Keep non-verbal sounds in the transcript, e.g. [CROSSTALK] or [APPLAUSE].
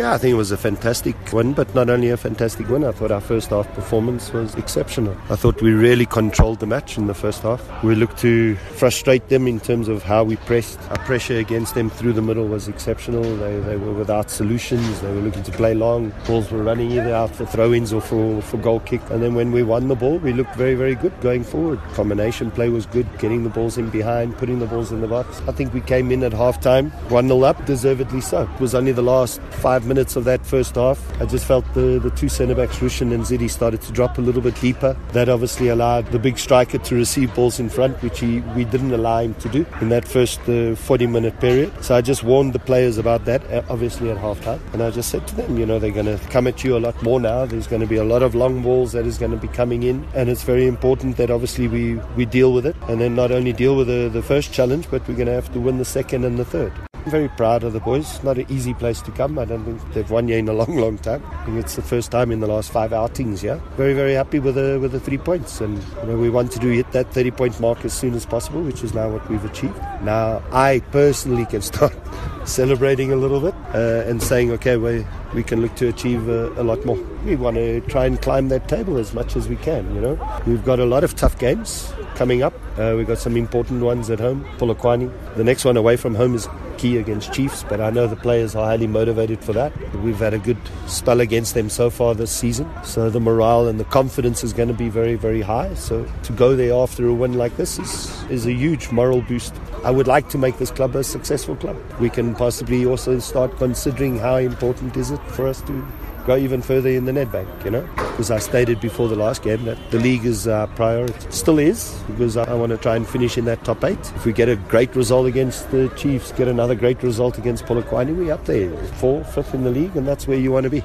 Yeah, I think it was a fantastic win, but not only a fantastic win, I thought our first half performance was exceptional. I thought we really controlled the match in the first half. We looked to frustrate them in terms of how we pressed. Our pressure against them through the middle was exceptional. They, they were without solutions. They were looking to play long. Balls were running either out for throw ins or for, for goal kick. And then when we won the ball, we looked very, very good going forward. Combination play was good, getting the balls in behind, putting the balls in the box. I think we came in at half time, 1 0 up, deservedly so. It was only the last five minutes of that first half. I just felt the, the two centre backs, Rushan and Zidi, started to drop a little bit deeper. That obviously allowed the big striker to receive balls in front, which he, we didn't allow him to do in that first uh, 40 minute period. So I just warned the players about that, uh, obviously at half time. And I just said to them, you know, they're going to come at you a lot more now. There's going to be a lot of long balls that is going to be coming in. And it's very important that obviously we, we deal with it. And then not only deal with the, the first challenge, but we're going to have to win the second and the third. I'm very proud of the boys. Not an easy place to come. I don't think they've won here in a long, long time. I think it's the first time in the last five outings. Yeah, very, very happy with the with the three points, and you know, we want to do hit that 30 point mark as soon as possible, which is now what we've achieved. Now, I personally can [LAUGHS] start celebrating a little bit uh, and saying, okay, we we can look to achieve a, a, lot more. We want to try and climb that table as much as we can. You know, we've got a lot of tough games coming up. Uh, we've got some important ones at home. Polokwane. The next one away from home is key against Chiefs, but I know the players are highly motivated for that. We've had a good spell against them so far this season, so the morale and the confidence is going to be very, very high. So to go there after a win like this is, is a huge moral boost. I would like to make this club a successful club. We can possibly also start considering how important is it for us to go even further in the Nedbank, you know. Because I stated before the last game that the league is our priority. Still is, because I want to try and finish in that top eight. If we get a great result against the Chiefs, get another great result against Polokwane, we're up there, fourth, fifth in the league, and that's where you want to be.